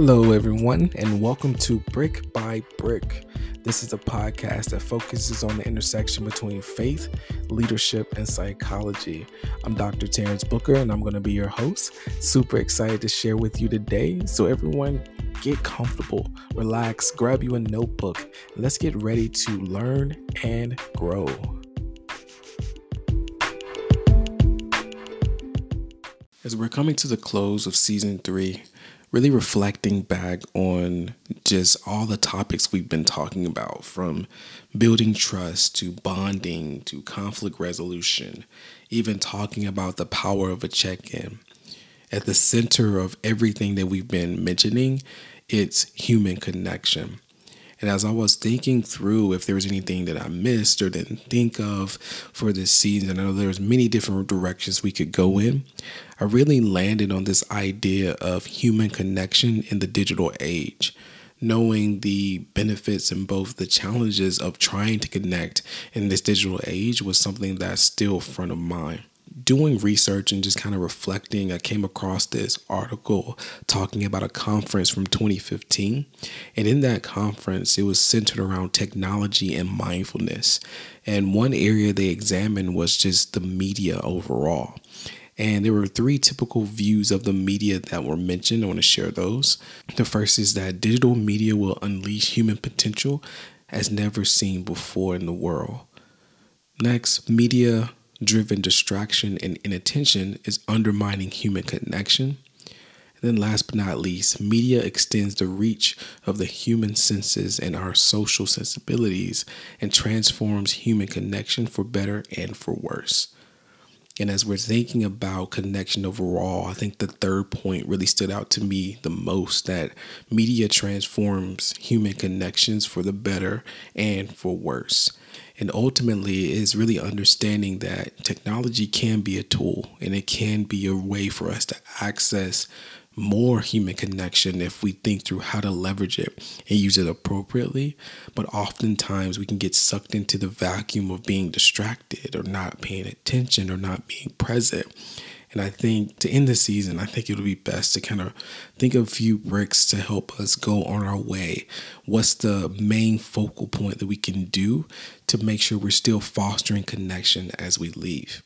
Hello, everyone, and welcome to Brick by Brick. This is a podcast that focuses on the intersection between faith, leadership, and psychology. I'm Dr. Terrence Booker, and I'm going to be your host. Super excited to share with you today. So, everyone, get comfortable, relax, grab you a notebook, let's get ready to learn and grow. As we're coming to the close of season three, really reflecting back on just all the topics we've been talking about from building trust to bonding to conflict resolution, even talking about the power of a check in. At the center of everything that we've been mentioning, it's human connection. And as I was thinking through if there was anything that I missed or didn't think of for this season, I know there's many different directions we could go in. I really landed on this idea of human connection in the digital age knowing the benefits and both the challenges of trying to connect in this digital age was something that's still front of mind doing research and just kind of reflecting, I came across this article talking about a conference from 2015. And in that conference, it was centered around technology and mindfulness. And one area they examined was just the media overall. And there were three typical views of the media that were mentioned. I want to share those. The first is that digital media will unleash human potential as never seen before in the world. Next, media driven distraction and inattention is undermining human connection. And then, last but not least, media extends the reach of the human senses and our social sensibilities and transforms human connection for better and for worse. And as we're thinking about connection overall, I think the third point really stood out to me the most that media transforms human connections for the better and for worse. And ultimately, is really understanding that technology can be a tool and it can be a way for us to access more human connection if we think through how to leverage it and use it appropriately. But oftentimes we can get sucked into the vacuum of being distracted or not paying attention or not being present. And I think to end the season, I think it would be best to kind of think of a few bricks to help us go on our way. What's the main focal point that we can do to make sure we're still fostering connection as we leave?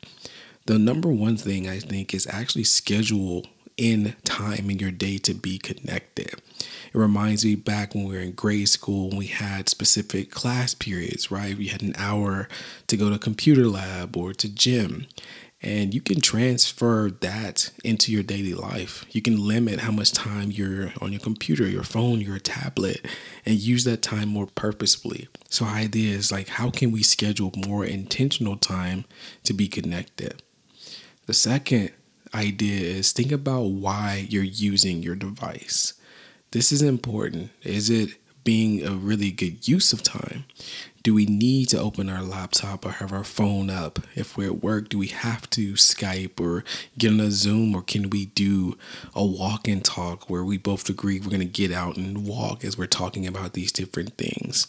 The number one thing I think is actually schedule in time in your day to be connected. It reminds me back when we were in grade school we had specific class periods, right? We had an hour to go to computer lab or to gym. And you can transfer that into your daily life. You can limit how much time you're on your computer, your phone, your tablet, and use that time more purposefully. So, idea is like, how can we schedule more intentional time to be connected? The second idea is think about why you're using your device. This is important. Is it being a really good use of time? Do we need to open our laptop or have our phone up? If we're at work, do we have to Skype or get on a Zoom or can we do a walk and talk where we both agree we're going to get out and walk as we're talking about these different things?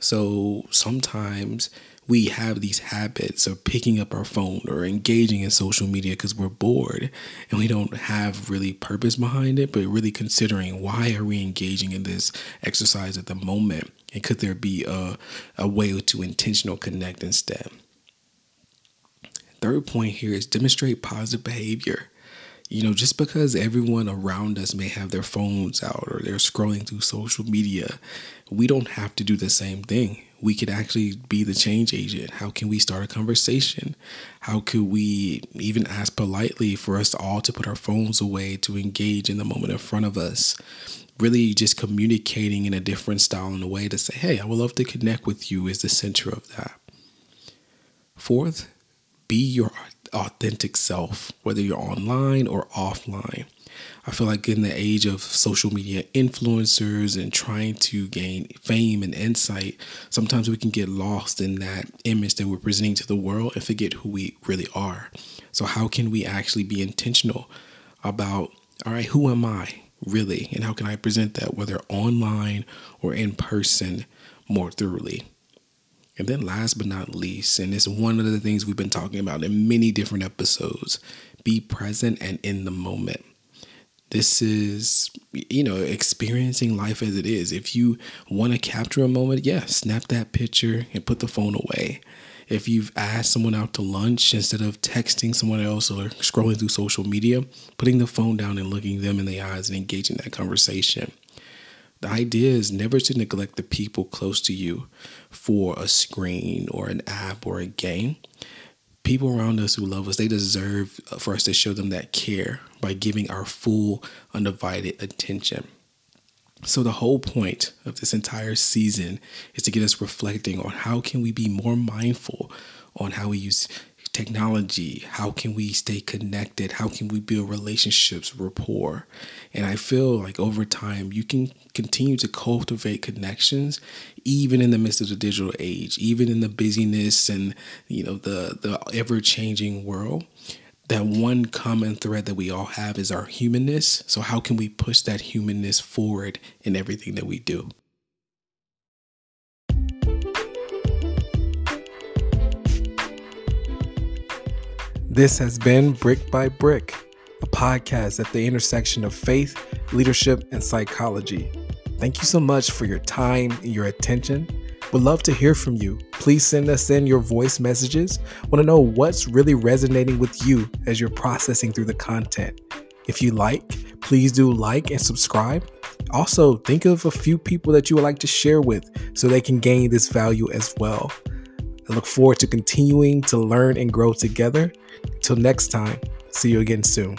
So sometimes we have these habits of picking up our phone or engaging in social media because we're bored and we don't have really purpose behind it, but really considering why are we engaging in this exercise at the moment? And could there be a, a way to intentional connect instead? Third point here is demonstrate positive behavior. You know, just because everyone around us may have their phones out or they're scrolling through social media, we don't have to do the same thing we could actually be the change agent? How can we start a conversation? How could we even ask politely for us all to put our phones away to engage in the moment in front of us? Really, just communicating in a different style and a way to say, hey, I would love to connect with you is the center of that. Fourth, be your authentic self, whether you're online or offline. I feel like in the age of social media influencers and trying to gain fame and insight, sometimes we can get lost in that image that we're presenting to the world and forget who we really are. So, how can we actually be intentional about, all right, who am I really? And how can I present that, whether online or in person, more thoroughly? And then, last but not least, and it's one of the things we've been talking about in many different episodes be present and in the moment This is, you know, experiencing life as it is. If you want to capture a moment, yeah, snap that picture and put the phone away. If you've asked someone out to lunch instead of texting someone else or scrolling through social media, putting the phone down and looking them in the eyes and engaging that conversation. The idea is never to neglect the people close to you for a screen or an app or a game people around us who love us, they deserve uh, for us to show them that care by giving our full, undivided attention. So the whole point of this entire season is to get us reflecting on how can we be more mindful on how we use technology? How can we stay connected? How can we build relationships rapport? And i feel like over time you can continue to cultivate connections even in the midst of the digital age even in the busyness and you know the the ever changing world. That one common thread that we all have is our humanness. So how can we push that humanness forward in everything that we do This has been Brick by Brick, a podcast at the intersection of faith, leadership, and psychology. Thank you so much for your time and your attention. Would love to hear from you. Please send us in your voice messages. Want to know what's really resonating with you as you're processing through the content. If you like, please do like and subscribe. Also, think of a few people that you would like to share with so they can gain this value as well. I look forward to continuing to learn and grow together. Until next time, see you again soon.